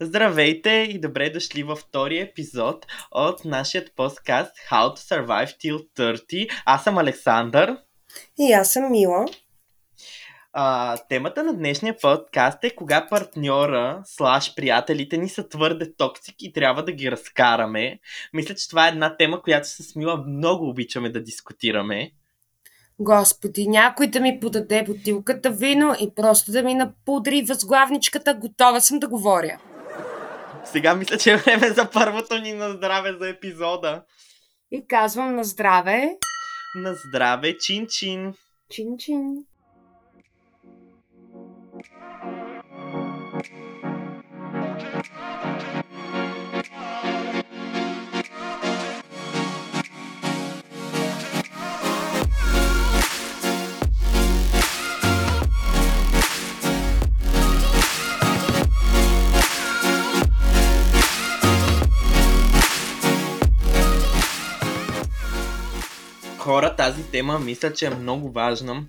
Здравейте и добре дошли във втория епизод от нашия подкаст How to Survive Till 30. Аз съм Александър. И аз съм Мила. А, темата на днешния подкаст е кога партньора слаш приятелите ни са твърде токсик и трябва да ги разкараме. Мисля, че това е една тема, която с Мила много обичаме да дискутираме. Господи, някой да ми подаде бутилката вино и просто да ми напудри възглавничката, готова съм да говоря. Сега мисля, че е време за първото ни на здраве за епизода. И казвам на здраве. На здраве, чин-чин. Чин-чин. Хора, тази тема мисля, че е много важна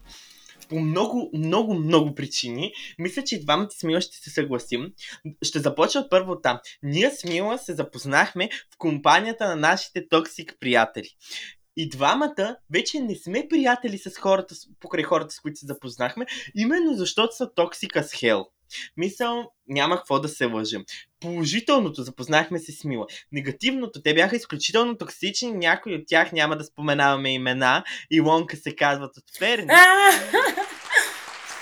по много, много, много причини. Мисля, че и двамата с Мила ще се съгласим. Ще започна първо там. Ние с Мила се запознахме в компанията на нашите токсик приятели. И двамата вече не сме приятели с хората, покрай хората, с които се запознахме, именно защото са токсика с хел. Мисъл, няма какво да се лъжим. Положителното, запознахме се с Мила. Негативното, те бяха изключително токсични, някои от тях няма да споменаваме имена. Илонка се казват от Перни.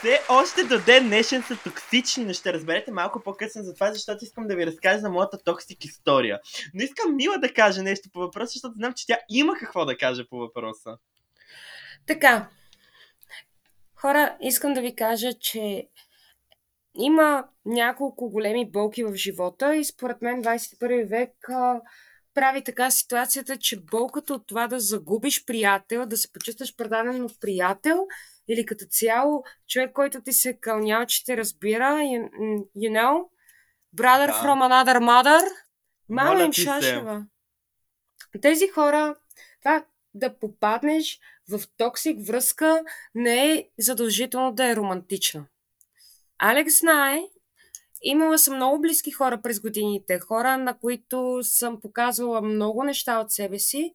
Все още до ден днешен са токсични, но ще разберете малко по-късно за това, защото искам да ви разкажа за моята токсик история. Но искам Мила да каже нещо по въпроса, защото знам, че тя има какво да каже по въпроса. Така. Хора, искам да ви кажа, че има няколко големи болки в живота и според мен 21 век а, прави така ситуацията, че болката от това да загубиш приятел, да се почувстваш предаден от приятел или като цяло човек, който ти се кълнял, че те разбира, you, you know, brother да. from another mother, мама им шашева. Тези хора, това да попаднеш в токсик връзка не е задължително да е романтична. Алекс знае, имала съм много близки хора през годините, хора, на които съм показвала много неща от себе си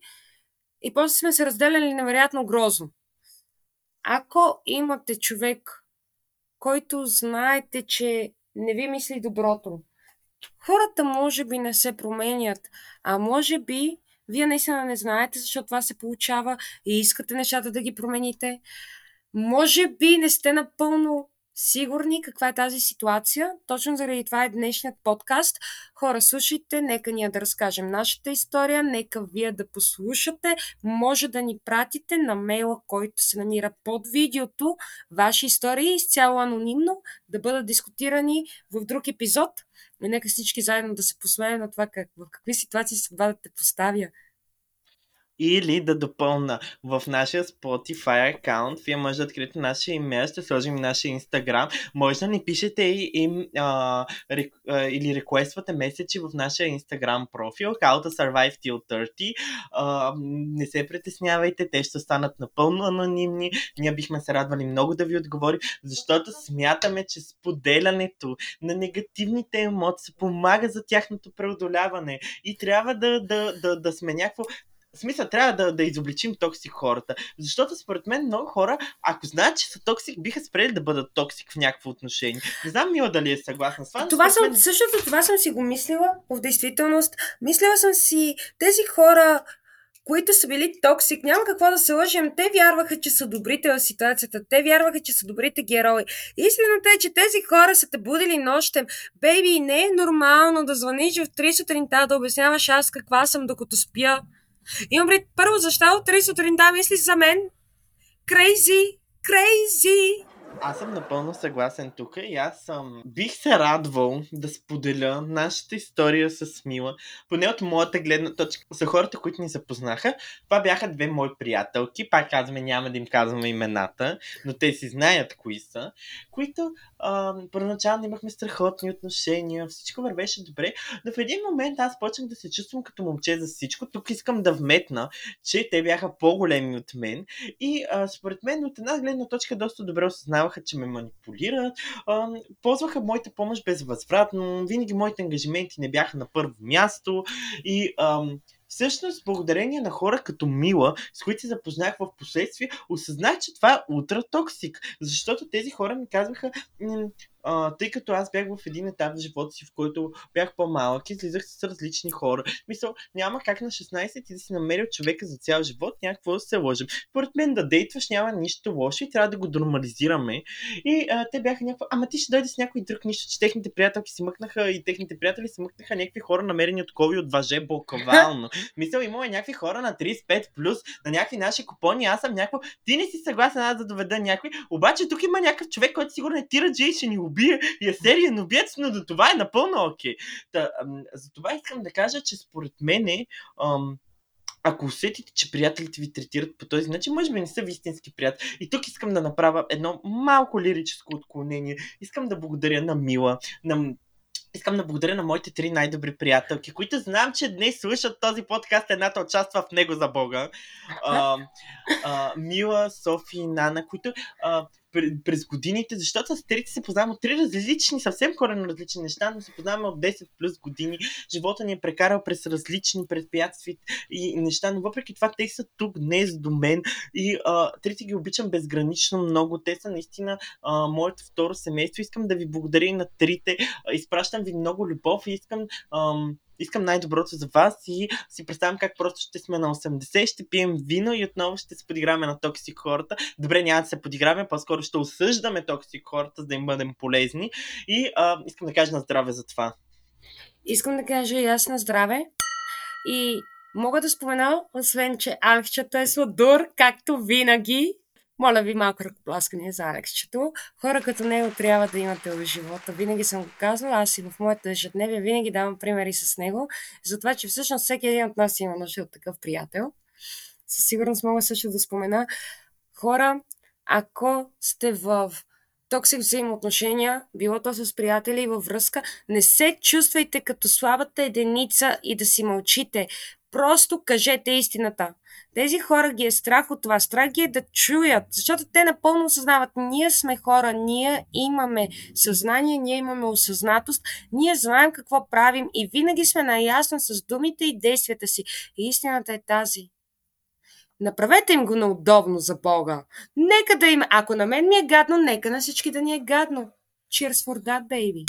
и после сме се разделяли невероятно грозно. Ако имате човек, който знаете, че не ви мисли доброто, хората може би не се променят, а може би вие наистина не знаете, защото това се получава и искате нещата да ги промените. Може би не сте напълно сигурни каква е тази ситуация. Точно заради това е днешният подкаст. Хора, слушайте, нека ние да разкажем нашата история, нека вие да послушате. Може да ни пратите на мейла, който се намира под видеото, ваши истории изцяло анонимно, да бъдат дискутирани в друг епизод. И нека всички заедно да се посмеем на това как, в какви ситуации съдба да те поставя или да допълна в нашия Spotify аккаунт. Вие може да откриете нашия имейл, ще сложим нашия Instagram. Може да ни пишете и, и а, рек, а, или реквествате месечи в нашия Instagram профил How to Survive Till 30. А, не се притеснявайте, те ще станат напълно анонимни. Ние бихме се радвали много да ви отговорим, защото смятаме, че споделянето на негативните емоции помага за тяхното преодоляване и трябва да, да, да, да сме някакво в смисъл, трябва да, да изобличим токсик хората. Защото според мен много хора, ако знаят, че са токсик, биха спрели да бъдат токсик в някакво отношение. Не знам Мила дали е съгласна с това. Това съм, мен... същото това съм си го мислила в действителност. Мислила съм си, тези хора, които са били токсик, няма какво да се лъжим. Те вярваха, че са добрите в ситуацията. Те вярваха, че са добрите герои. Истината е, че тези хора са те будили нощем. Бейби, не е нормално да звъниш в 3 сутринта да обясняваш аз каква съм докато спя. Имам пред първо, защо 3 сутринта мислиш за мен? Крейзи! Крейзи! Аз съм напълно съгласен тук и аз съм... Бих се радвал да споделя нашата история с Мила, поне от моята гледна точка. За хората, които ни запознаха, това бяха две мои приятелки, пак казваме, няма да им казваме имената, но те си знаят кои са, които а, първоначално имахме страхотни отношения, всичко вървеше добре, но в един момент аз почнах да се чувствам като момче за всичко. Тук искам да вметна, че те бяха по-големи от мен и а, според мен от една гледна точка доста добре осъзнавах обвиняваха, че ме манипулират, а, ползваха моята помощ безвъзвратно, винаги моите ангажименти не бяха на първо място и а, Всъщност, благодарение на хора като Мила, с които се запознах в последствие, осъзнах, че това е ултра токсик. Защото тези хора ми казваха, а, тъй като аз бях в един етап в живота си, в който бях по-малък, излизах с различни хора. Мисъл, няма как на 16 ти да си намерил човека за цял живот, някакво да се лъжим. Поред мен да дейтваш няма нищо лошо и трябва да го нормализираме. И а, те бяха някакво, ама ти ще дойде с някой друг, нищо, че техните приятелки си мъкнаха и техните приятели си мъкнаха някакви хора, намерени от кови от въже буквално. Мисъл, имаме някакви хора на 35 плюс, на някакви наши купони, аз съм някакво, ти не си съгласен аз да доведа някой, обаче тук има някакъв човек, който сигурно е тираджи и ще ни убие и е сериен убиец, но до това е напълно окей. Okay. за това искам да кажа, че според мен е, ако усетите, че приятелите ви третират по този начин, може би не са ви истински приятели. И тук искам да направя едно малко лирическо отклонение. Искам да благодаря на Мила, на Искам да благодаря на моите три най-добри приятелки, които знам, че днес слушат този подкаст, едната участва в него за Бога. А, а, Мила, Софи и Нана, които а, през годините, защото с трите се познаваме от три различни, съвсем коренно различни неща, но се познаваме от 10 плюс години. Живота ни е прекарал през различни предприятия и неща, но въпреки това те са тук днес до мен и а, трите ги обичам безгранично много. Те са наистина а, моето второ семейство. Искам да ви благодаря и на трите. Изпращам ви много любов и искам ам, искам най-доброто за вас и си представям как просто ще сме на 80, ще пием вино и отново ще се подиграме на токсик хората. Добре, няма да се подиграме, по-скоро ще осъждаме токсик хората, за да им бъдем полезни. И а, искам да кажа на здраве за това. Искам да кажа и аз на здраве. И мога да спомена, освен, че Алхчата е сладур, както винаги. Моля ви малко ръкопласкане за Алексчето. Хора като него трябва да имате в живота. Винаги съм го казвала, аз и в моята ежедневие винаги давам примери с него, затова, че всъщност всеки един от нас има нужда от такъв приятел. Със сигурност мога също да спомена хора, ако сте в токсик взаимоотношения, било то с приятели във връзка, не се чувствайте като слабата единица и да си мълчите. Просто кажете истината. Тези хора ги е страх от това. Страх ги е да чуят, защото те напълно осъзнават. Ние сме хора, ние имаме съзнание, ние имаме осъзнатост, ние знаем какво правим и винаги сме наясно с думите и действията си. И истината е тази. Направете им го наудобно за Бога. Нека да им... Ако на мен ми е гадно, нека на всички да ни е гадно. Cheers for that, baby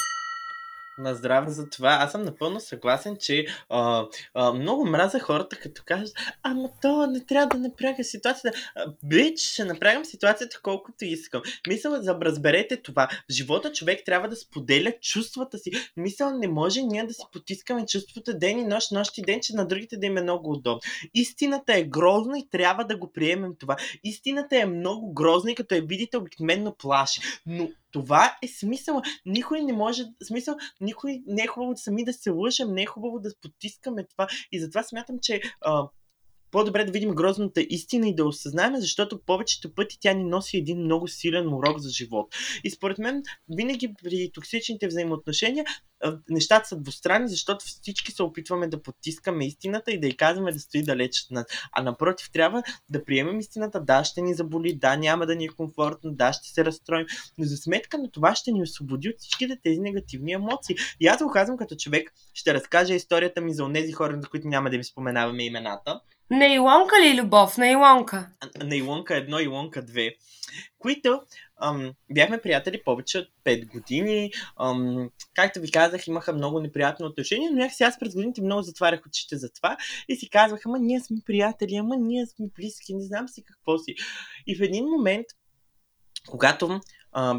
на здраве за това. Аз съм напълно съгласен, че а, а, много мразя хората, като кажат, ама то не трябва да напряга ситуацията. Бич, ще напрягам ситуацията колкото искам. Мисля, за разберете това. В живота човек трябва да споделя чувствата си. Мисля, не може ние да си потискаме чувствата ден и нощ, нощ и ден, че на другите да им е много удобно. Истината е грозна и трябва да го приемем това. Истината е много грозна и като я видите обикновено плаши. Но това е смисъл. Никой не може, смисъл, никой не е хубаво сами да се лъжем, не е хубаво да потискаме това. И затова смятам, че а, по-добре да видим грозната истина и да осъзнаем, защото повечето пъти тя ни носи един много силен урок за живот. И според мен, винаги при токсичните взаимоотношения, нещата са двустранни, защото всички се опитваме да потискаме истината и да й казваме да стои далеч от нас. А напротив, трябва да приемем истината. Да, ще ни заболи, да, няма да ни е комфортно, да, ще се разстроим, но за сметка на това ще ни освободи от всичките тези негативни емоции. И аз го казвам като човек, ще разкажа историята ми за тези хора, за които няма да ви споменаваме имената. На Илонка ли любов? На Илонка? На Илонка едно, Илонка две, които ам, бяхме приятели повече от 5 години. Ам, както ви казах, имаха много неприятно отношение, но някакси аз през годините много затварях очите за това и си казвах, ама ние сме приятели, ама ние сме близки, не знам си какво си. И в един момент, когато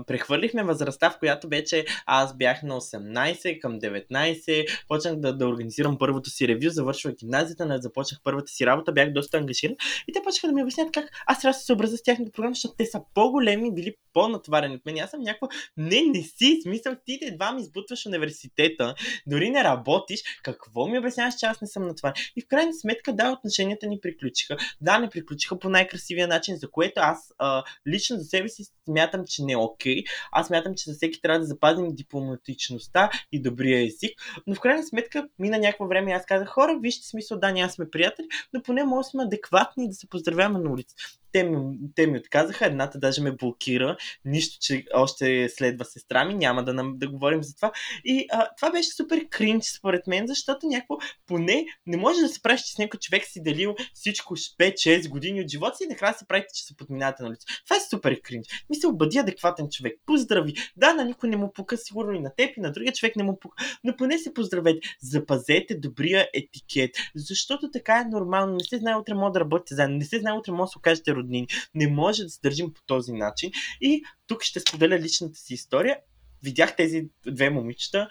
прехвърлихме възрастта, в която вече аз бях на 18 към 19, почнах да, да организирам първото си ревю, завършвах гимназията, не започнах първата си работа, бях доста ангажиран и те почнаха да ми обяснят как аз трябва да се съобразя с тяхната програма, защото те са по-големи, били по-натварени от мен. Аз съм някаква, не, не си, смисъл, ти едва ми избутваш университета, дори не работиш, какво ми обясняваш, че аз не съм натварен? И в крайна сметка, да, отношенията ни приключиха. Да, не приключиха по най-красивия начин, за което аз а, лично за себе си смятам, че не окей. Аз мятам, че за всеки трябва да запазим дипломатичността и добрия език. Но в крайна сметка, мина някакво време и аз казах, хора, вижте смисъл, да, ние сме приятели, но поне може да сме адекватни да се поздравяваме на улица. Те ми, те ми отказаха, едната даже ме блокира, нищо, че още следва сестра ми, няма да, да говорим за това. И а, това беше супер кринч според мен, защото някакво поне не може да се правиш, че с някой човек си делил всичко 5-6 години от живота си и накрая се правите, че се подминавате на лице. Това е супер кринч. Мисля, бъди адекватен човек. Поздрави. Да, на никой не му пука, сигурно и на теб, и на другия човек не му пука. Но поне се поздравете. Запазете добрия етикет. Защото така е нормално. Не се знае утре може да работите заедно. Не се знае утре може да се окажете роднини. Не може да се държим по този начин. И тук ще споделя личната си история. Видях тези две момичета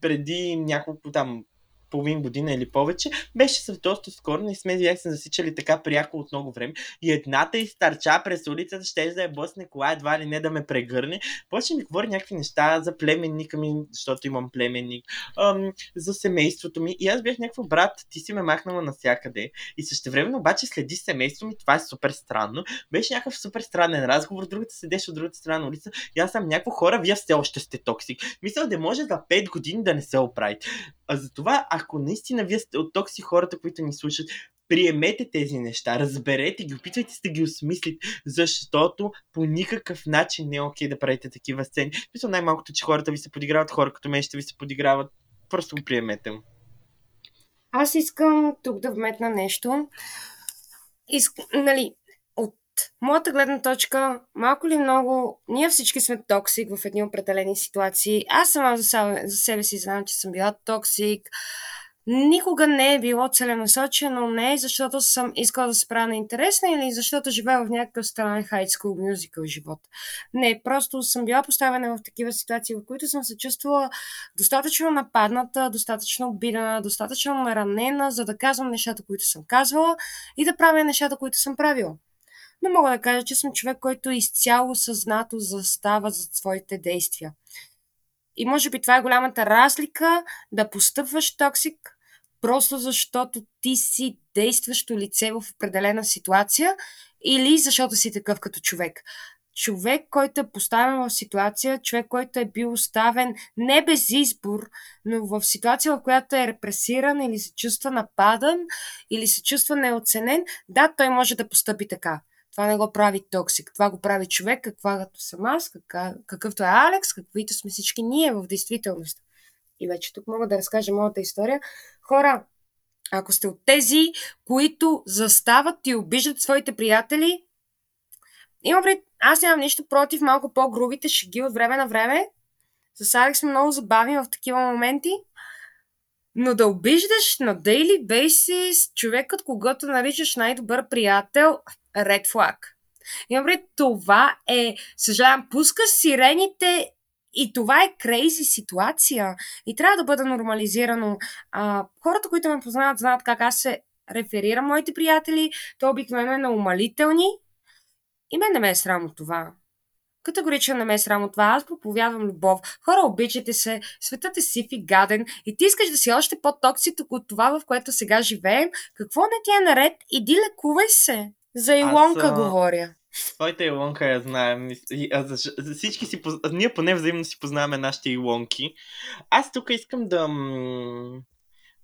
преди няколко там половин година или повече, беше съв доста скоро, не сме бях се засичали така пряко от много време. И едната изтърча през улицата, ще да е блъсне кола, едва ли не да ме прегърне. Почне ми говори някакви неща за племенника ми, защото имам племенник, ам, за семейството ми. И аз бях някакво брат, ти си ме махнала навсякъде. И също време обаче следи семейството ми, това е супер странно. Беше някакъв супер странен разговор, другата седеше от другата страна на улица. И аз съм някакво хора, вие все още сте токсик. Мисля да може за 5 години да не се оправите. А затова, ако наистина вие сте от токси хората, които ни слушат, приемете тези неща, разберете ги, опитвайте се да ги осмислите, защото по никакъв начин не е окей да правите такива сцени. Мисля най-малкото, че хората ви се подиграват, хора като мен ще ви се подиграват. Просто го приемете. Аз искам тук да вметна нещо. Иск, нали, моята гледна точка, малко ли много, ние всички сме токсик в едни определени ситуации. Аз сама за себе, за себе си знам, че съм била токсик. Никога не е било целенасочено, не защото съм искала да се правя на интересна или защото живея в някакъв странен high school musical живот. Не, просто съм била поставена в такива ситуации, в които съм се чувствала достатъчно нападната, достатъчно обидена, достатъчно наранена, за да казвам нещата, които съм казвала и да правя нещата, които съм правила. Не мога да кажа, че съм човек, който изцяло съзнато застава зад своите действия. И може би това е голямата разлика да постъпваш токсик, просто защото ти си действащо лице в определена ситуация или защото си такъв като човек. Човек, който е поставен в ситуация, човек, който е бил оставен не без избор, но в ситуация, в която е репресиран или се чувства нападан или се чувства неоценен, да, той може да постъпи така. Това не го прави токсик. Това го прави човек, каквато съм аз, какъвто е Алекс, каквито сме всички ние в действителност. И вече тук мога да разкажа моята история. Хора, ако сте от тези, които застават и обиждат своите приятели, има пред... Аз нямам нищо против малко по-грубите шеги от време на време. С Алекс сме много забавни в такива моменти. Но да обиждаш на daily basis човекът, когато наричаш най-добър приятел, red flag. Имам пред това е, съжалявам, пуска сирените и това е крейзи ситуация и трябва да бъде нормализирано. А, хората, които ме познават, знаят как аз се реферирам моите приятели. То обикновено е на умалителни. И мен не ме е срам от това. Категорично не ме е срам от това. Аз проповядвам любов. Хора, обичате се. Светът е сив и гаден. И ти искаш да си още по-токсик от това, в което сега живеем. Какво не ти е наред? Иди лекувай се. За Илонка Аз, говоря. Твоята Илонка я знаем. Всички си, ние поне взаимно си познаваме нашите Илонки. Аз тук искам да,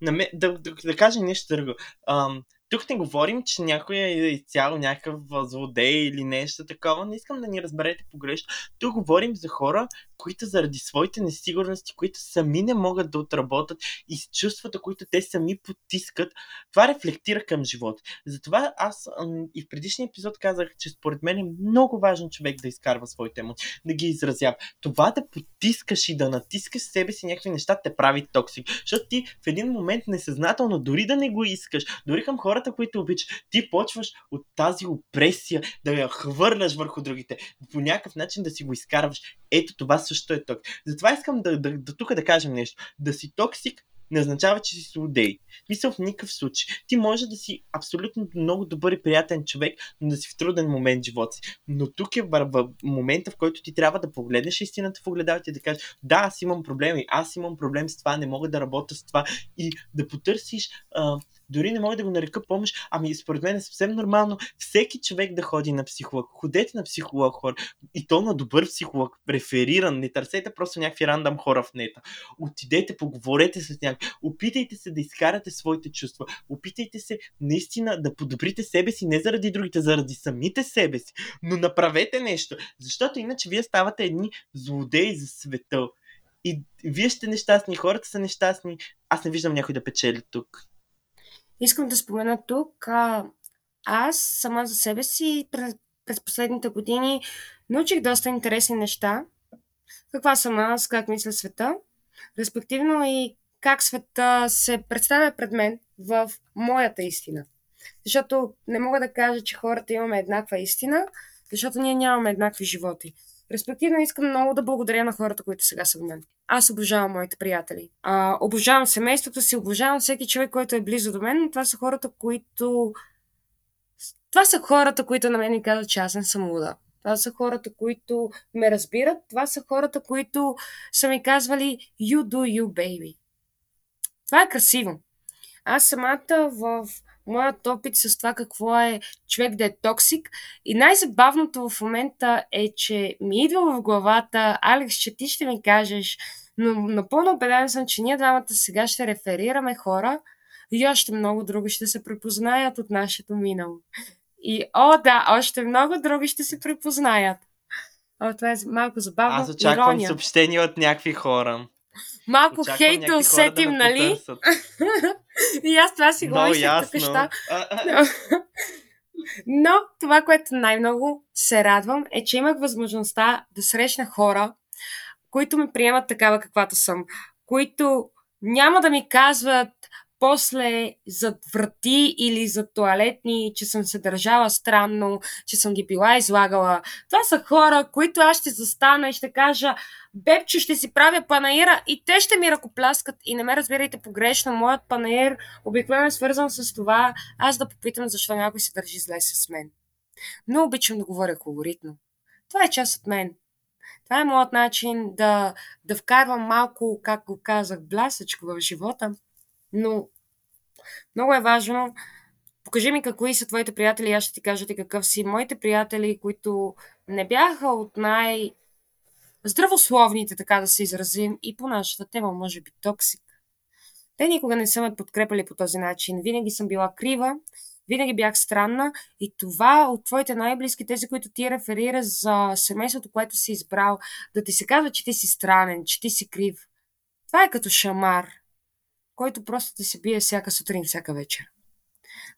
да, да, да, да кажа нещо друго. Ам, тук не говорим, че някой е изцяло някакъв злодей или нещо такова. Не искам да ни разберете погрешно. Тук говорим за хора, които заради своите несигурности, които сами не могат да отработят и с чувствата, които те сами потискат, това рефлектира към живота. Затова аз и в предишния епизод казах, че според мен е много важно човек да изкарва своите емоции, да ги изразява. Това да потискаш и да натискаш себе си някакви неща те прави токсик. Защото ти в един момент несъзнателно, дори да не го искаш, дори към хората, които обичаш, ти почваш от тази опресия да я хвърляш върху другите, по някакъв начин да си го изкарваш. Ето това също е токсик. Затова искам да, да, да, тук да кажем нещо. Да си токсик не означава, че си злодей. Мисля в никакъв случай. Ти може да си абсолютно много добър и приятен човек, но да си в труден момент в живота си. Но тук е в, в момента, в който ти трябва да погледнеш истината в огледалите и да кажеш, да, аз имам проблеми, аз имам проблем с това, не мога да работя с това и да потърсиш а, Дори не мога да го нарека помощ, ами според мен е съвсем нормално всеки човек да ходи на психолог. Ходете на психолог хора. И то на добър психолог, префериран. Не търсете просто някакви рандам хора в нета. Отидете, поговорете с някой. Опитайте се да изкарате своите чувства. Опитайте се наистина да подобрите себе си, не заради другите, заради самите себе си. Но направете нещо. Защото иначе вие ставате едни злодеи за света. И вие сте нещастни, хората са нещастни. Аз не виждам някой да печели тук. Искам да спомена тук, а, аз сама за себе си през, през последните години научих доста интересни неща. Каква съм аз, как мисля света, респективно и как света се представя пред мен в моята истина. Защото не мога да кажа, че хората имаме еднаква истина, защото ние нямаме еднакви животи. Респективно искам много да благодаря на хората, които сега са в мен. Аз обожавам моите приятели. А, обожавам семейството си, обожавам всеки човек, който е близо до мен. Това са хората, които... Това са хората, които на мен ми казват, че аз не съм луда. Това са хората, които ме разбират. Това са хората, които са ми казвали You do you, baby. Това е красиво. Аз самата в моят опит с това какво е човек да е токсик. И най-забавното в момента е, че ми идва в главата, Алекс, че ти ще ми кажеш, но напълно убеден съм, че ние двамата сега ще реферираме хора и още много други ще се препознаят от нашето минало. И, о да, още много други ще се препознаят. О, това е малко забавно. Аз очаквам ирония. съобщения от някакви хора. Малко Очаквам хейт да усетим, да нали? и аз това си го мислех неща. Но това, което най-много се радвам, е, че имах възможността да срещна хора, които ме приемат такава каквато съм, които няма да ми казват после зад врати или за туалетни, че съм се държала странно, че съм ги била излагала. Това са хора, които аз ще застана и ще кажа, бебче, ще си правя панаира и те ще ми ръкопляскат. И не ме разбирайте погрешно, моят панаир обикновено е свързан с това, аз да попитам защо някой се държи зле с мен. Но обичам да говоря колоритно. Това е част от мен. Това е моят начин да, да вкарвам малко, как го казах, блясъчко в живота. Но много е важно. Покажи ми какви са твоите приятели, аз ще ти кажа ти какъв си. Моите приятели, които не бяха от най- здравословните, така да се изразим, и по нашата тема, може би токсик. Те никога не са ме подкрепали по този начин. Винаги съм била крива, винаги бях странна и това от твоите най-близки, тези, които ти реферира за семейството, което си избрал, да ти се казва, че ти си странен, че ти си крив. Това е като шамар, който просто ти се бие всяка сутрин, всяка вечер.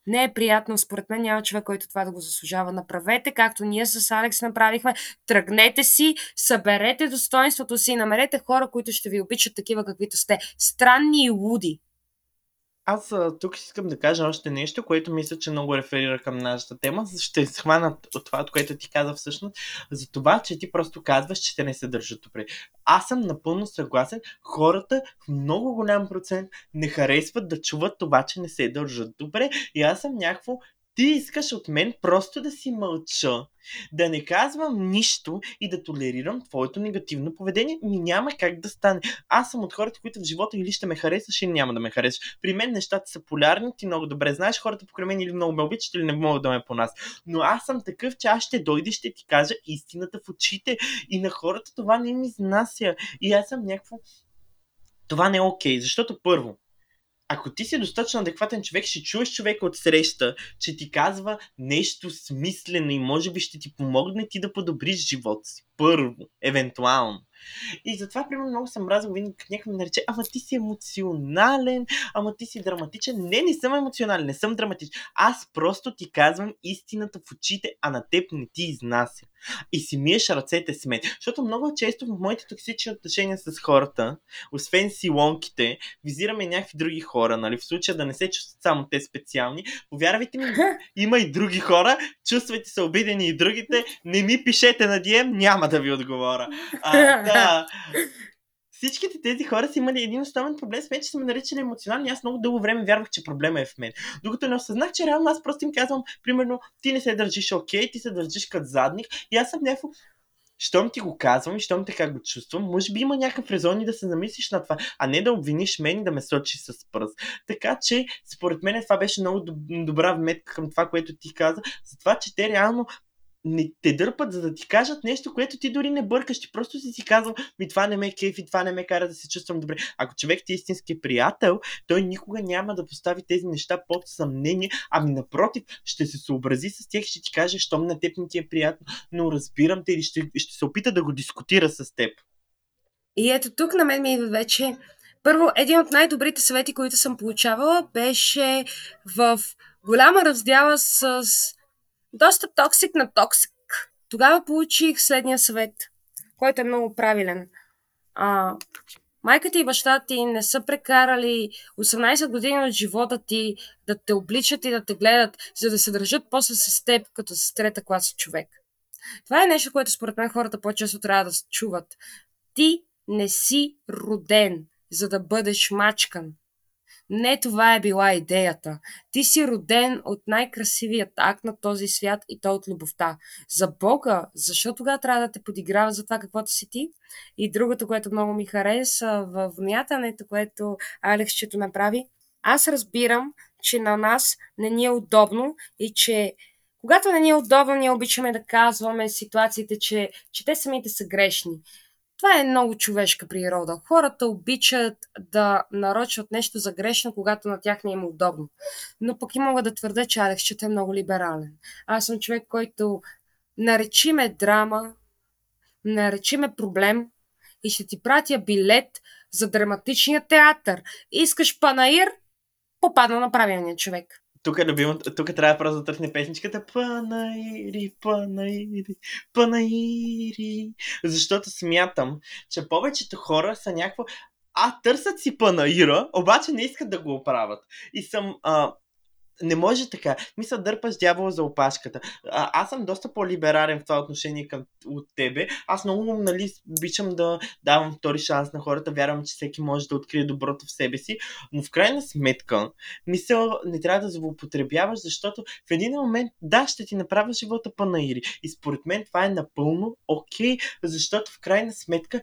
Не е приятно, според мен няма човек, който това да го заслужава. Направете, както ние с Алекс направихме. Тръгнете си, съберете достоинството си, намерете хора, които ще ви обичат такива, каквито сте. Странни и луди. Аз тук искам да кажа още нещо, което мисля, че много реферира към нашата тема. Ще схвана от това, от което ти каза всъщност, за това, че ти просто казваш, че те не се държат добре. Аз съм напълно съгласен. Хората в много голям процент не харесват да чуват това, че не се държат добре. И аз съм някакво ти искаш от мен просто да си мълча, да не казвам нищо и да толерирам твоето негативно поведение. Ми няма как да стане. Аз съм от хората, които в живота или ще ме харесваш, или няма да ме харесваш. При мен нещата са полярни, ти много добре знаеш, хората покрай мен или много ме обичат, или не могат да ме по нас. Но аз съм такъв, че аз ще дойда и ще ти кажа истината в очите. И на хората това не ми изнася. И аз съм някакво това не е окей, okay, защото първо, ако ти си достатъчно адекватен човек, ще чуеш човека от среща, че ти казва нещо смислено и може би ще ти помогне ти да подобриш живота си. Първо, евентуално. И затова, примерно, много съм мразил винаги, като някой ме нарече, ама ти си емоционален, ама ти си драматичен. Не, не съм емоционален, не съм драматичен. Аз просто ти казвам истината в очите, а на теб не ти изнася. И си миеш ръцете с мен. Защото много често в моите токсични отношения с хората, освен силонките, визираме някакви други хора, нали? В случая да не се чувстват само те специални. Повярвайте ми, има и други хора, чувствайте се обидени и другите, не ми пишете на DM, няма да ви отговоря. А, да. Всичките тези хора са имали един основен проблем с мен, че са ме наричали емоционални. Аз много дълго време вярвах, че проблема е в мен. Докато не осъзнах, че реално аз просто им казвам, примерно, ти не се държиш окей, ти се държиш като задник и аз съм някакво щом ти го казвам и щом така го чувствам, може би има някакъв резон и да се замислиш на това, а не да обвиниш мен и да ме сочи с пръст. Така че, според мен това беше много добра вметка към това, което ти каза, за това, че те реално не те дърпат, за да ти кажат нещо, което ти дори не бъркаш. Ти просто си си казал, ми това не ме е кефи, това не ме кара да се чувствам добре. Ако човек ти е истински приятел, той никога няма да постави тези неща под съмнение, ами напротив, ще се съобрази с тях, ще ти каже, щом на теб не ти е приятно, но разбирам те или ще, ще се опита да го дискутира с теб. И ето тук на мен ми идва вече първо, един от най-добрите съвети, които съм получавала, беше в голяма раздяла с доста токсик на токсик. Тогава получих следния съвет, който е много правилен. А, майка ти и баща ти не са прекарали 18 години от живота ти да те обличат и да те гледат, за да се държат после с теб като с трета класа човек. Това е нещо, което според мен хората по-често трябва да чуват. Ти не си роден, за да бъдеш мачкан. Не това е била идеята. Ти си роден от най-красивият акт на този свят и то от любовта. За Бога, защо тогава трябва да те подиграва за това каквото си ти? И другото, което много ми хареса в вмятането, което Алексчето направи, аз разбирам, че на нас не ни е удобно и че когато не ни е удобно, ние обичаме да казваме ситуациите, че, че те самите са грешни. Това е много човешка природа. Хората обичат да нарочат нещо за грешно, когато на тях не е удобно. Но пък и мога да твърда, че Алекс е много либерален. Аз съм човек, който наречиме драма, наречиме проблем и ще ти пратя билет за драматичния театър. Искаш панаир? Попадна на правилния човек тук е любимо, тук трябва просто да търсне песничката Панаири, Панаири, Панаири. Защото смятам, че повечето хора са някакво а, търсят си панаира, обаче не искат да го оправят. И съм а, не може така. Мисля, дърпаш дявола за опашката. А, аз съм доста по-либерален в това отношение към, от тебе. Аз много, нали, обичам да давам втори шанс на хората. Вярвам, че всеки може да открие доброто в себе си. Но в крайна сметка, мисля, не трябва да злоупотребяваш, защото в един момент, да, ще ти направя живота панаири. И според мен това е напълно окей, okay, защото в крайна сметка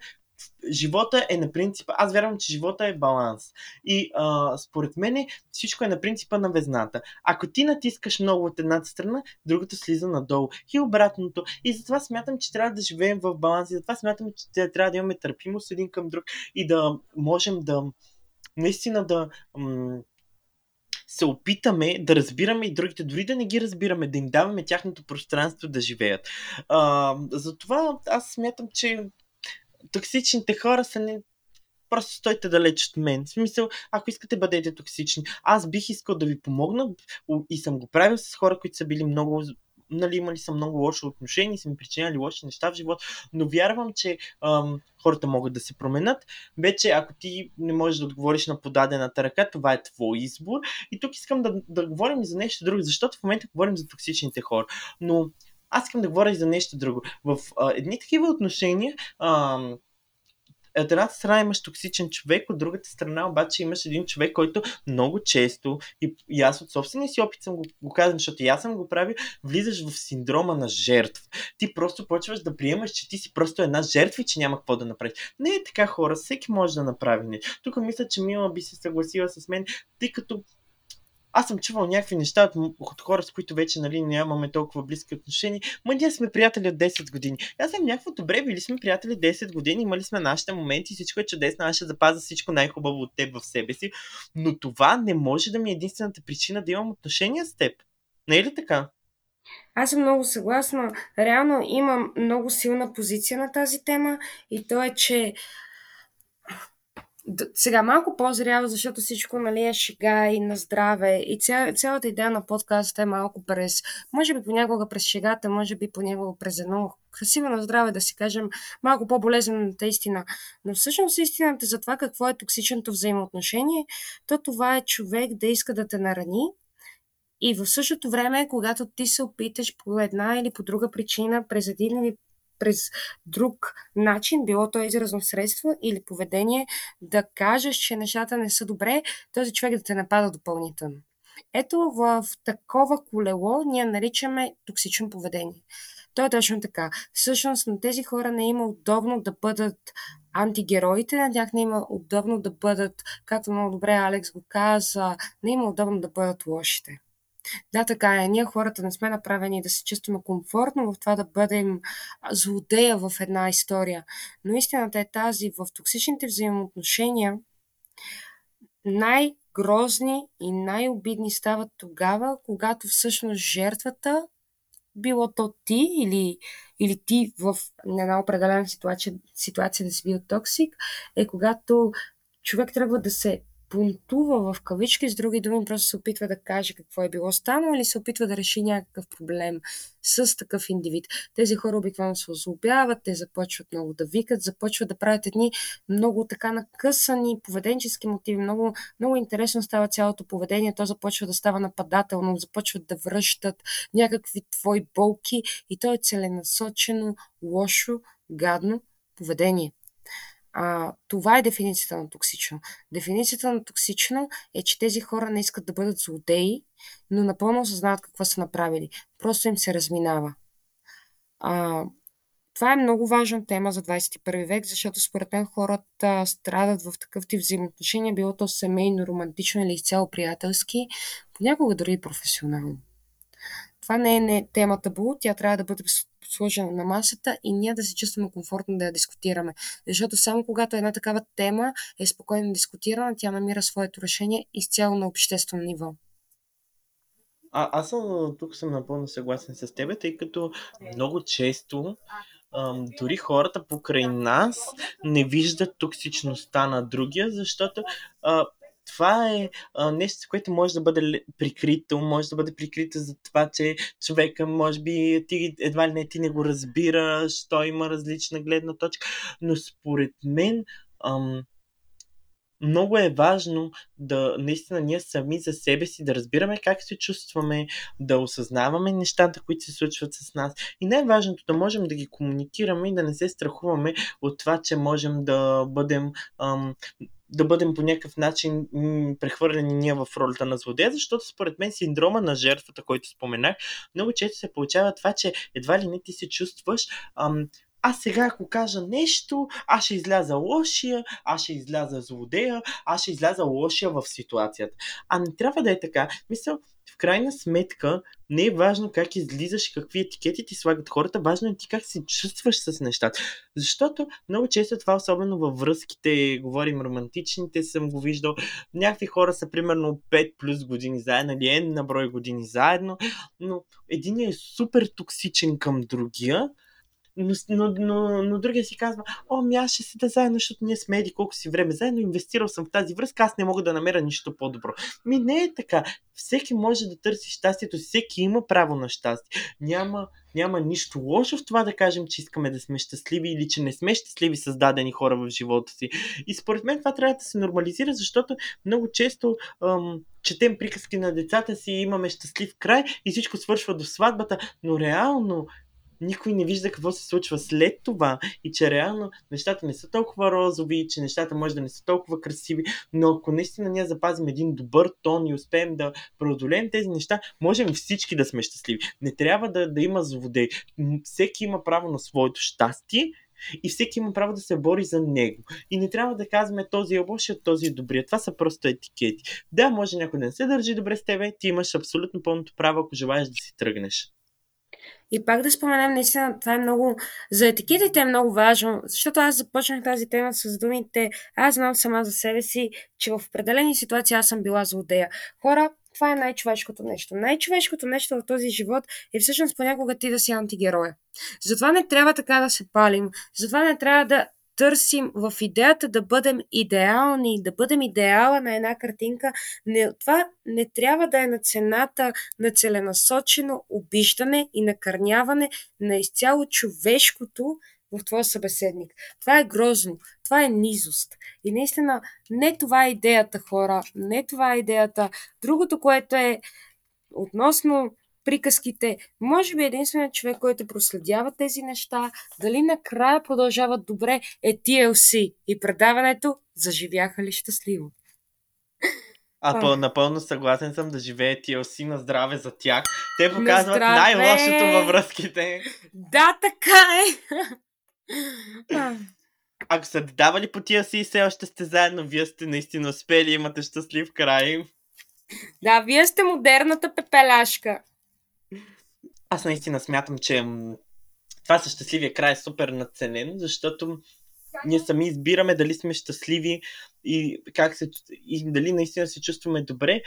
живота е на принципа, аз вярвам, че живота е баланс. И а, според мен всичко е на принципа на везната. Ако ти натискаш много от едната страна, другата слиза надолу. И обратното. И затова смятам, че трябва да живеем в баланс. И затова смятам, че трябва да имаме търпимост един към друг и да можем да наистина да м- се опитаме да разбираме и другите, дори да не ги разбираме, да им даваме тяхното пространство да живеят. А, затова аз смятам, че токсичните хора са не... Просто стойте далеч от мен. В смисъл, ако искате, бъдете токсични. Аз бих искал да ви помогна и съм го правил с хора, които са били много нали, имали са много лошо отношение, са ми причиняли лоши неща в живота, но вярвам, че ам, хората могат да се променят. Вече, ако ти не можеш да отговориш на подадената ръка, това е твой избор. И тук искам да, да говорим и за нещо друго, защото в момента говорим за токсичните хора. Но аз искам да говоря за нещо друго. В а, едни такива отношения, а, от едната страна имаш токсичен човек, от другата страна обаче имаш един човек, който много често, и, и аз от собствения си опит съм го, го казвам, защото и аз съм го правил, влизаш в синдрома на жертв. Ти просто почваш да приемаш, че ти си просто една жертва и че няма какво да направиш. Не е така хора, всеки може да направи нещо. Тук мисля, че Мила би се съгласила с мен, тъй като аз съм чувал някакви неща от, от хора, с които вече нали, нямаме толкова близки отношения. Ма ние сме приятели от 10 години. Аз съм някакво добре, били сме приятели 10 години, имали сме нашите моменти, всичко е чудесно, аз ще запазя всичко най-хубаво от теб в себе си. Но това не може да ми е единствената причина да имам отношения с теб. Не е ли така? Аз съм много съгласна. Реално имам много силна позиция на тази тема и то е, че сега малко по-зряво, защото всичко нали, е шега и на здраве и ця, цялата идея на подкаста е малко през, може би понякога през шегата, може би понякога през едно красиво на здраве, да си кажем, малко по-болезнената истина. Но всъщност истината за това какво е токсичното взаимоотношение, то това е човек да иска да те нарани и в същото време, когато ти се опиташ по една или по друга причина, през един или през друг начин, било то изразно средство или поведение, да кажеш, че нещата не са добре, този човек да те напада допълнително. Ето в такова колело ние наричаме токсично поведение. То е точно така. Всъщност на тези хора не има удобно да бъдат антигероите, на тях не има удобно да бъдат, както много добре Алекс го каза, не има удобно да бъдат лошите. Да, така е. Ние хората не сме направени да се чувстваме комфортно в това да бъдем злодея в една история. Но истината е тази. В токсичните взаимоотношения най-грозни и най-обидни стават тогава, когато всъщност жертвата, било то ти или, или ти в една определена ситуация, ситуация да си бил токсик, е когато човек трябва да се бунтува в кавички, с други думи просто се опитва да каже какво е било станало или се опитва да реши някакъв проблем с такъв индивид. Тези хора обикновено се озлобяват, те започват много да викат, започват да правят едни много така накъсани поведенчески мотиви. Много, много интересно става цялото поведение. То започва да става нападателно, започват да връщат някакви твои болки и то е целенасочено, лошо, гадно поведение. А, това е дефиницията на токсично. Дефиницията на токсично е, че тези хора не искат да бъдат злодеи, но напълно осъзнават какво са направили. Просто им се разминава. А, това е много важна тема за 21 век, защото според мен хората страдат в такъв тип взаимоотношения, било то семейно, романтично или изцяло приятелски, понякога дори и професионално. Това не е не, тема табу, тя трябва да бъде сложена на масата и ние да се чувстваме комфортно да я дискутираме. Защото само когато една такава тема е спокойно дискутирана, тя намира своето решение изцяло на обществено ниво. А, аз съм, тук съм напълно съгласен с теб, тъй като много често ам, дори хората покрай нас не виждат токсичността на другия, защото а, това е а, нещо, което може да бъде прикрито, може да бъде прикрито за това, че човека, може би, ти едва ли не ти не го разбираш, той има различна гледна точка, но според мен ам, много е важно да наистина ние сами за себе си да разбираме как се чувстваме, да осъзнаваме нещата, които се случват с нас. И най-важното да можем да ги комуникираме и да не се страхуваме от това, че можем да бъдем ам, да бъдем по някакъв начин м- прехвърлени ние в ролята на злодея, защото според мен синдрома на жертвата, който споменах, много често се получава това, че едва ли не ти се чувстваш ам, аз сега ако кажа нещо, аз ще изляза лошия, аз ще изляза злодея, аз ще изляза лошия в ситуацията. А не трябва да е така. Мисля, крайна сметка не е важно как излизаш и какви етикети ти слагат хората, важно е ти как се чувстваш с нещата. Защото много често това, особено във връзките, говорим романтичните, съм го виждал, някакви хора са примерно 5 плюс години заедно или N на брой години заедно, но един е супер токсичен към другия, но, но, но, но другия си казва, о, ми аз ще седа заедно, защото ние сме еди колко си време заедно, инвестирал съм в тази връзка, аз не мога да намеря нищо по-добро. Ми не е така. Всеки може да търси щастието, всеки има право на щастие. Няма, няма нищо лошо в това да кажем, че искаме да сме щастливи или че не сме щастливи създадени хора в живота си. И според мен това трябва да се нормализира, защото много често ам, четем приказки на децата си, имаме щастлив край и всичко свършва до сватбата, но реално никой не вижда какво се случва след това и че реално нещата не са толкова розови, че нещата може да не са толкова красиви, но ако наистина ние запазим един добър тон и успеем да преодолеем тези неща, можем всички да сме щастливи. Не трябва да, да има злодей. Всеки има право на своето щастие и всеки има право да се бори за него. И не трябва да казваме този е лошият, този е добрият. Това са просто етикети. Да, може някой да не се държи добре с тебе, ти имаш абсолютно пълното право, ако желаеш да си тръгнеш. И пак да споменем, наистина, това е много... За етикетите е много важно, защото аз започнах тази тема с думите аз знам сама за себе си, че в определени ситуации аз съм била злодея. Хора, това е най-човешкото нещо. Най-човешкото нещо в този живот е всъщност понякога ти да си антигероя. Затова не трябва така да се палим, затова не трябва да търсим в идеята да бъдем идеални, да бъдем идеала на една картинка, не, това не трябва да е на цената на целенасочено обиждане и накърняване на изцяло човешкото в твоя събеседник. Това е грозно, това е низост. И наистина не това е идеята, хора, не това е идеята. Другото, което е относно приказките. Може би единственият човек, който проследява тези неща, дали накрая продължават добре, е TLC и предаването заживяха ли щастливо. А по, напълно съгласен съм да живее TLC на здраве за тях. Те показват На най-лошото във връзките. Да, така е! Ако са давали по TLC и все още сте заедно, вие сте наистина успели, имате щастлив край. да, вие сте модерната пепеляшка. Аз наистина смятам, че това със щастливия край е супер надценен, защото ние сами избираме дали сме щастливи и, как се, и дали наистина се чувстваме добре.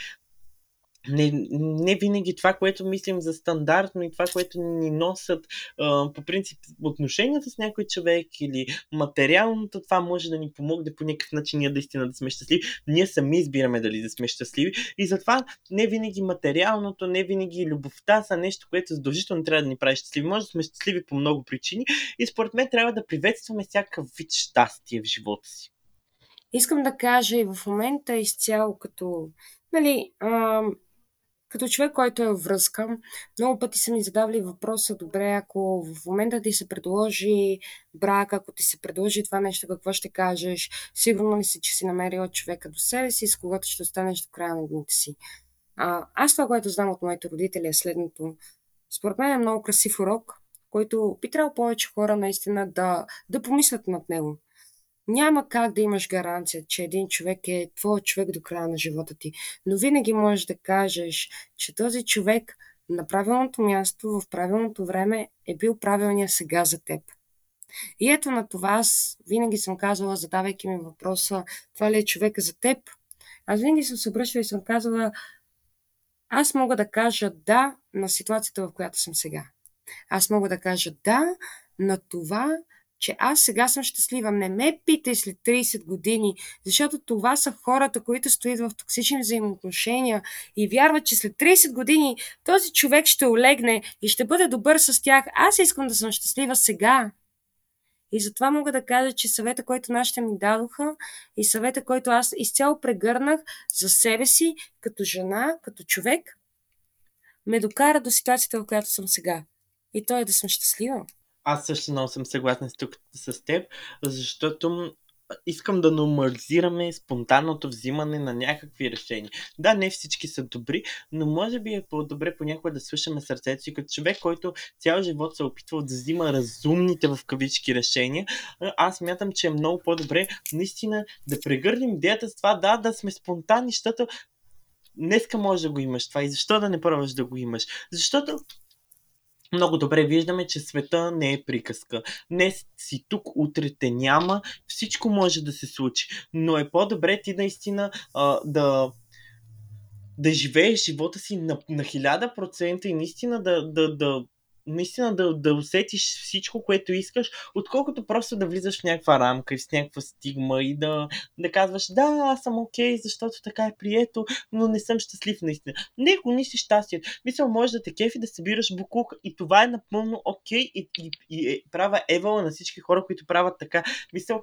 Не, не винаги това, което мислим за стандартно и това, което ни носят а, по принцип отношенията с някой човек или материалното, това може да ни помогне по някакъв начин ние наистина да сме щастливи. Ние сами избираме дали да сме щастливи и затова не винаги материалното, не винаги любовта са нещо, което задължително трябва да ни прави щастливи. Може да сме щастливи по много причини и според мен трябва да приветстваме всякакъв вид щастие в живота си. Искам да кажа и в момента изцяло като, нали, като човек, който е връзка, много пъти са ми задавали въпроса, добре, ако в момента ти се предложи брак, ако ти се предложи това нещо, какво ще кажеш? Сигурно ли си, че си намерила човека до себе си, с когото ще останеш до края на дните си? А, аз това, което знам от моите родители е следното. Според мен е много красив урок, който би трябвало повече хора наистина да, да помислят над него. Няма как да имаш гаранция, че един човек е твой човек до края на живота ти, но винаги можеш да кажеш, че този човек на правилното място, в правилното време е бил правилния сега за теб. И ето на това аз винаги съм казвала, задавайки ми въпроса, това ли е човека за теб? Аз винаги съм се обръщала и съм казала, аз мога да кажа да на ситуацията, в която съм сега. Аз мога да кажа да на това, че аз сега съм щастлива. Не ме питай след 30 години, защото това са хората, които стоят в токсични взаимоотношения и вярват, че след 30 години този човек ще олегне и ще бъде добър с тях. Аз искам да съм щастлива сега. И затова мога да кажа, че съвета, който нашите ми дадоха и съвета, който аз изцяло прегърнах за себе си, като жена, като човек, ме докара до ситуацията, в която съм сега. И то е да съм щастлива. Аз също много съм съгласен с тук с теб, защото искам да нормализираме спонтанното взимане на някакви решения. Да, не всички са добри, но може би е по-добре понякога да слушаме сърцето си като човек, който цял живот се е опитвал да взима разумните в кавички решения. Аз мятам, че е много по-добре наистина да прегърнем идеята с това, да, да сме спонтанни, защото днеска може да го имаш това и защо да не пробваш да го имаш? Защото много добре виждаме, че света не е приказка. Днес си тук, утре те няма, всичко може да се случи. Но е по-добре ти наистина а, да, да живееш живота си на, на 1000% и наистина да, да, да, наистина да, да усетиш всичко, което искаш, отколкото просто да влизаш в някаква рамка и в някаква стигма и да, да казваш, да, аз съм окей, защото така е прието, но не съм щастлив наистина. Не гони си щастието. Мисля, може да те кефи да събираш буклук и това е напълно окей и, и, и е, права евала на всички хора, които правят така. Мисля,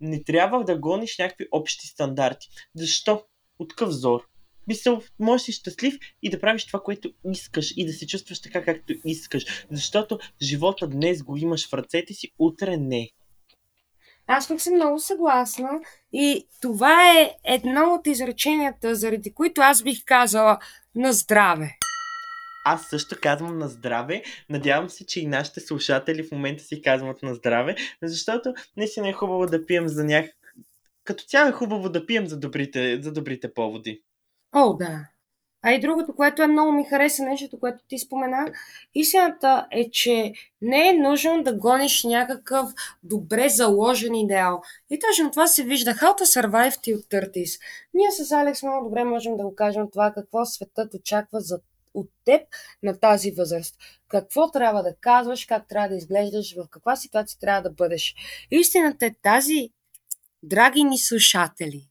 не трябва да гониш някакви общи стандарти. Защо? От какъв зор? Мисъл, можеш да си щастлив и да правиш това, което искаш и да се чувстваш така, както искаш. Защото живота днес го имаш в ръцете си, утре не. Аз пък съм много съгласна и това е едно от изреченията, заради които аз бих казала на здраве. Аз също казвам на здраве. Надявам се, че и нашите слушатели в момента си казват на здраве, защото наистина е хубаво да пием за някак... Като цяло е хубаво да пием за добрите, за добрите поводи. О, да. А и другото, което е много ми хареса, нещото, което ти спомена, истината е, че не е нужно да гониш някакъв добре заложен идеал. И точно това се вижда. How to survive till 30 Ние с Алекс много добре можем да го кажем това, какво светът очаква за от теб на тази възраст. Какво трябва да казваш, как трябва да изглеждаш, в каква ситуация трябва да бъдеш. Истината е тази, драги ни слушатели,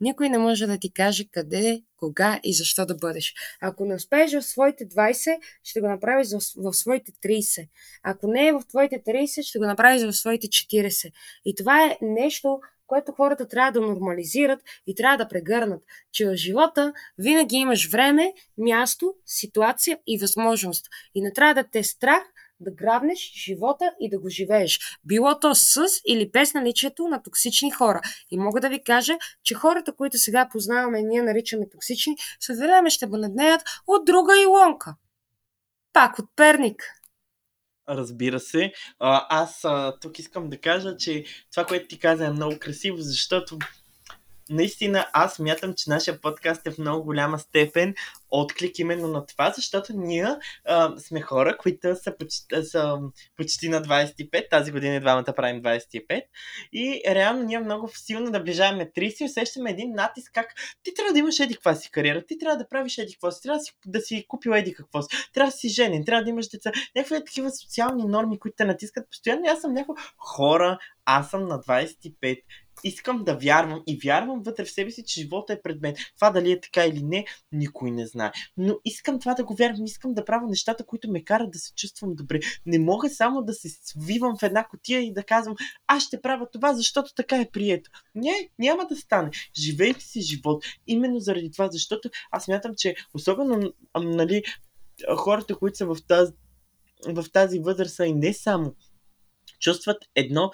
никой не може да ти каже къде, кога и защо да бъдеш. Ако не успееш в своите 20, ще го направиш в, в своите 30. Ако не е в твоите 30, ще го направиш в своите 40. И това е нещо, което хората трябва да нормализират и трябва да прегърнат, че в живота винаги имаш време, място, ситуация и възможност. И не трябва да те е страх да грабнеш живота и да го живееш. Било то с или без наличието на токсични хора. И мога да ви кажа, че хората, които сега познаваме ние наричаме токсични, след време ще бъднеят от друга илонка. Пак от Перник. Разбира се. Аз тук искам да кажа, че това, което ти каза е много красиво, защото наистина аз мятам, че нашия подкаст е в много голяма степен отклик именно на това, защото ние а, сме хора, които са почти, са почти на 25, тази година и двамата правим 25 и реално ние много силно наближаваме 30 и усещаме един натиск как ти трябва да имаш еди каква си кариера, ти трябва да правиш еди какво си, трябва да си, да си купил еди какво си, трябва да си женен, трябва да имаш деца, някакви такива социални норми, които те натискат постоянно. Аз съм някакво хора, аз съм на 25, искам да вярвам и вярвам вътре в себе си, че живота е пред мен. Това дали е така или не, никой не знае. Но искам това да го вярвам, искам да правя нещата, които ме карат да се чувствам добре. Не мога само да се свивам в една котия и да казвам, аз ще правя това, защото така е прието. Не, няма да стане. Живейте си живот. Именно заради това, защото аз мятам, че особено нали, хората, които са в тази, в тази възраст, и не само чувстват едно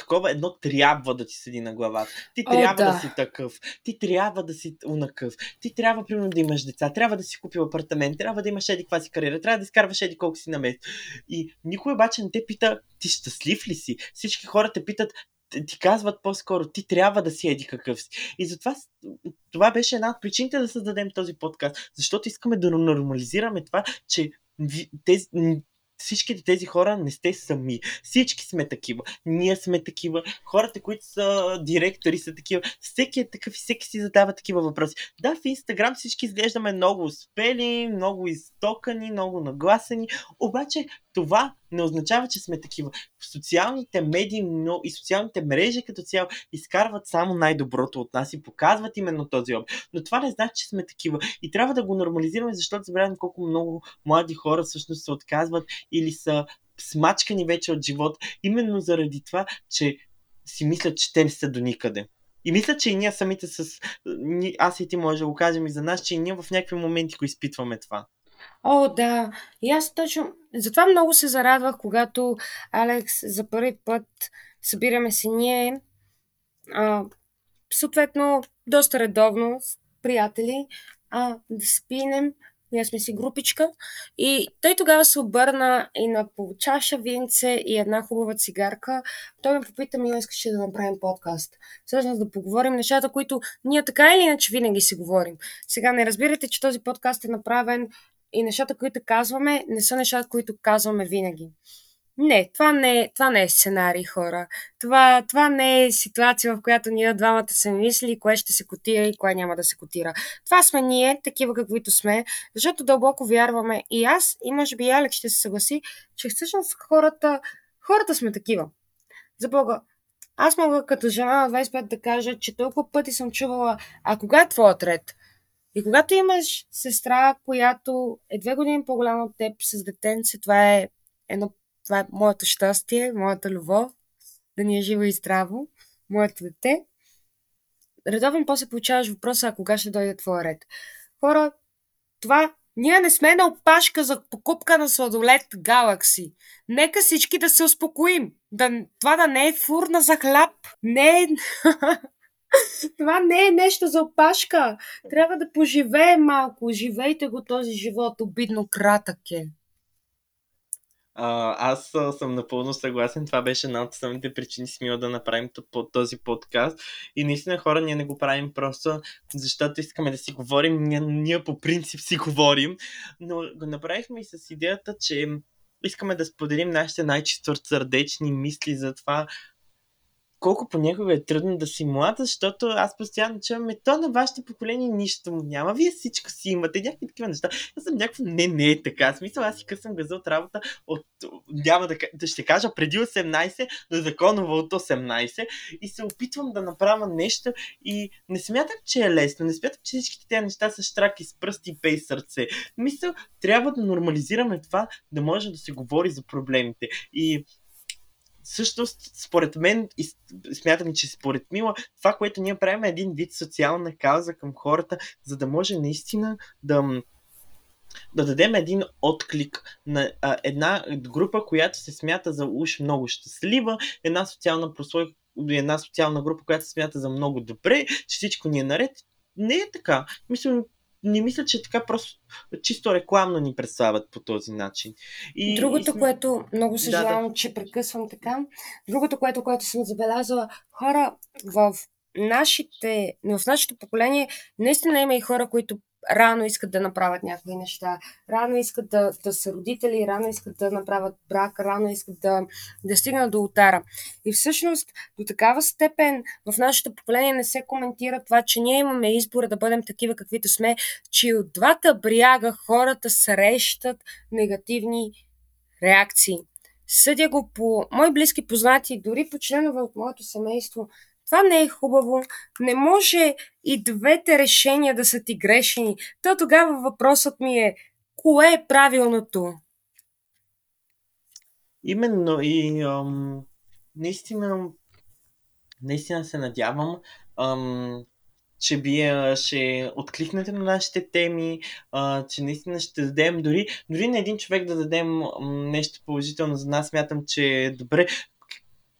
такова едно трябва да ти седи на главата. Ти О, трябва да. да. си такъв. Ти трябва да си унакъв. Ти трябва, примерно, да имаш деца. Трябва да си купил апартамент. Трябва да имаш еди каква си кариера. Трябва да изкарваш еди колко си на месец. И никой обаче не те пита, ти щастлив ли си? Всички хора те питат, ти казват по-скоро, ти трябва да си еди какъв си. И затова това беше една от причините да създадем този подкаст. Защото искаме да нормализираме това, че тези, всичките тези хора не сте сами. Всички сме такива. Ние сме такива. Хората, които са директори, са такива. Всеки е такъв и всеки си задава такива въпроси. Да, в Инстаграм всички изглеждаме много успели, много изтокани, много нагласени. Обаче това не означава, че сме такива. Социалните медии но и социалните мрежи като цяло изкарват само най-доброто от нас и показват именно този опит. Но това не значи, че сме такива. И трябва да го нормализираме, защото забравяме колко много млади хора всъщност се отказват или са смачкани вече от живот, именно заради това, че си мислят, че те не са до никъде. И мисля, че и ние самите с... Аз и ти може да го кажем и за нас, че и ние в някакви моменти го изпитваме това. О, да. И аз точно... Затова много се зарадвах, когато Алекс за първи път събираме се ние, а, съответно, доста редовно, с приятели, а, да спинем. Ние сме си групичка. И той тогава се обърна и на чаша винце и една хубава цигарка. Той ме попита, ми искаше да направим подкаст. Всъщност да поговорим нещата, които ние така или иначе винаги си говорим. Сега не разбирате, че този подкаст е направен и нещата, които казваме, не са нещата, които казваме винаги. Не, това не, това не е сценарий, хора. Това, това не е ситуация, в която ние двамата се мисли кое ще се котира и кое няма да се котира. Това сме ние, такива каквито сме, защото дълбоко вярваме и аз, и може би и Алекс ще се съгласи, че всъщност хората, хората сме такива. За Бога, аз мога като жена на 25 да кажа, че толкова пъти съм чувала, а кога е твоят ред? И когато имаш сестра, която е две години по-голяма от теб с детенце, това е едно това е моето щастие, моята любов, да ни е живо и здраво, моето дете. Редовен после получаваш въпроса, а кога ще дойде твоя ред. Хора, това ние не сме на опашка за покупка на сладолет Galaxy. Нека всички да се успокоим. Да, това да не е фурна за хляб. Не е... това не е нещо за опашка. Трябва да поживеем малко. Живейте го този живот. Обидно кратък е. А, аз съм напълно съгласен. Това беше една от самите причини смила да направим този подкаст. И наистина хора, ние не го правим просто защото искаме да си говорим. Ние, ние по принцип си говорим. Но го направихме и с идеята, че искаме да споделим нашите най-чисто сърдечни мисли за това колко понякога е трудно да си млад, защото аз постоянно чувам, то на вашето поколение нищо му няма, вие всичко си имате, някакви такива неща. Аз съм някакво, не, не е така. Смисъл, аз си късам газа от работа от, няма да, да ще кажа, преди 18, но законово от 18 и се опитвам да направя нещо и не смятам, че е лесно, не смятам, че всичките тези неща са штраки с пръсти, пей сърце. Мисля, трябва да нормализираме това, да може да се говори за проблемите. И всъщност, според мен, и смятам, че според Мила, това, което ние правим е един вид социална кауза към хората, за да може наистина да да дадем един отклик на а, една група, която се смята за уж много щастлива, една социална прослойка, една социална група, която се смята за много добре, че всичко ни е наред. Не е така. Мисля, не мисля, че така просто чисто рекламно ни представят по този начин. И, Другото, и което много съжалявам, да, да. че прекъсвам така, другото, което, което съм забелязала, хора в нашите, в нашето поколение наистина има и хора, които рано искат да направят някои неща, рано искат да, да са родители, рано искат да направят брак, рано искат да, да стигнат до ултара. И всъщност до такава степен в нашето поколение не се коментира това, че ние имаме избора да бъдем такива каквито сме, че от двата бряга хората срещат негативни реакции. Съдя го по мои близки познати, дори по членове от моето семейство – това не е хубаво. Не може и двете решения да са ти грешни. То тогава въпросът ми е, кое е правилното? Именно и ам, наистина, наистина се надявам, ам, че вие ще откликнете на нашите теми, а, че наистина ще дадем дори, дори на един човек да дадем нещо положително за нас. Смятам, че е добре.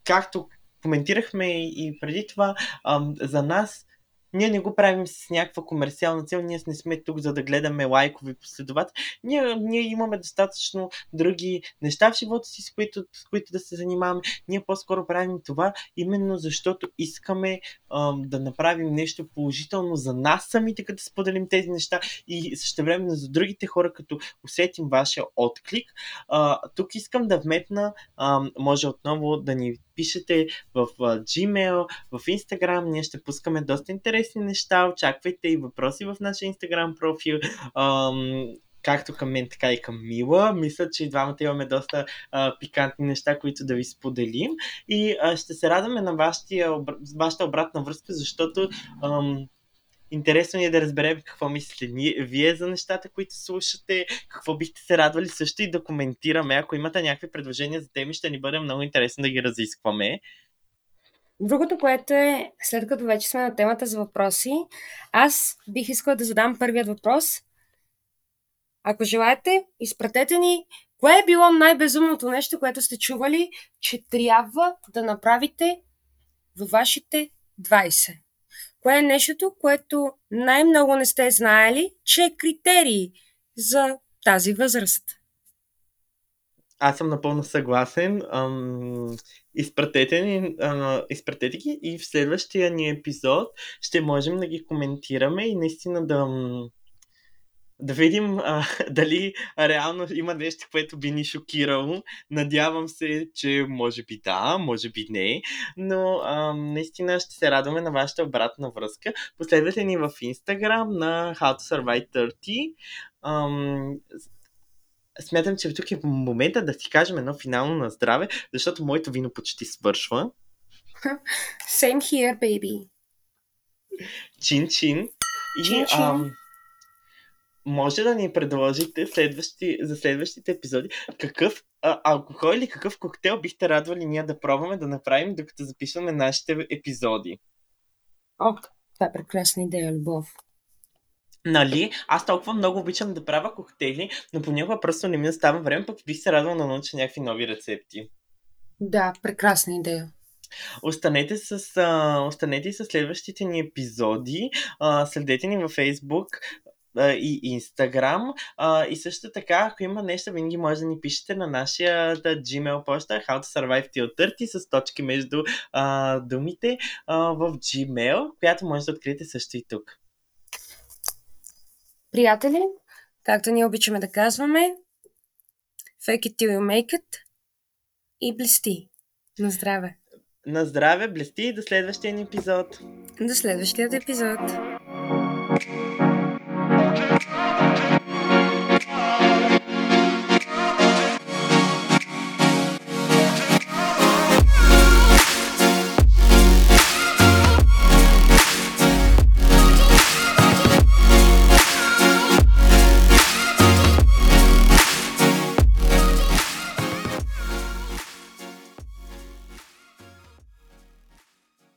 Както коментирахме и преди това, ам, за нас ние не го правим с някаква комерциална цел, ние не сме тук за да гледаме лайкови последователи. Ние, ние имаме достатъчно други неща в живота си, с които, с които да се занимаваме. Ние по-скоро правим това, именно защото искаме ам, да направим нещо положително за нас самите, като споделим тези неща и също време за другите хора, като усетим вашия отклик. А, тук искам да вметна, ам, може отново да ни пишете в Gmail, в Instagram. Ние ще пускаме доста интересни неща. Очаквайте и въпроси в нашия Instagram профил. Както към мен, така и към Мила. Мисля, че и двамата имаме доста а, пикантни неща, които да ви споделим. И а, ще се радваме на вашата обратна връзка, защото ам, Интересно ни е да разберем какво мислите вие за нещата, които слушате, какво бихте се радвали също и да коментираме. Ако имате някакви предложения за теми, ще ни бъде много интересно да ги разискваме. Другото, което е, след като вече сме на темата за въпроси, аз бих искала да задам първият въпрос. Ако желаете, изпратете ни кое е било най-безумното нещо, което сте чували, че трябва да направите във вашите 20. Кое е нещото, което най-много не сте знаели, че е критерий за тази възраст? Аз съм напълно съгласен. Ам, изпратете, ни, изпратете ги и в следващия ни епизод ще можем да ги коментираме и наистина да, да видим а, дали реално има нещо, което би ни шокирало. Надявам се, че може би да, може би не, но а, наистина ще се радваме на вашата обратна връзка. Последвайте ни в Instagram на How to Survive 30. Ам, смятам, че тук е момента да ти кажем едно финално на здраве, защото моето вино почти свършва. Same here, baby. Чин-чин. И, чин-чин. Ам, може да ни предложите следващи, за следващите епизоди какъв а, алкохол или какъв коктейл бихте радвали ние да пробваме да направим, докато записваме нашите епизоди? О, това е прекрасна идея, Любов. Нали? Аз толкова много обичам да правя коктейли, но понякога просто не ми остава време, пък бих се радвал да науча някакви нови рецепти. Да, прекрасна идея. Останете с, а, останете с следващите ни епизоди. А, следете ни във Facebook, и Instagram. А, и също така, ако има нещо, винаги може да ни пишете на нашия да, Gmail почта How to Survive Till 30 с точки между а, думите а, в Gmail, която може да откриете също и тук. Приятели, както ние обичаме да казваме, fake it till you make it и блести. На здраве! На здраве, блести и до следващия епизод! До следващия епизод! Thank you.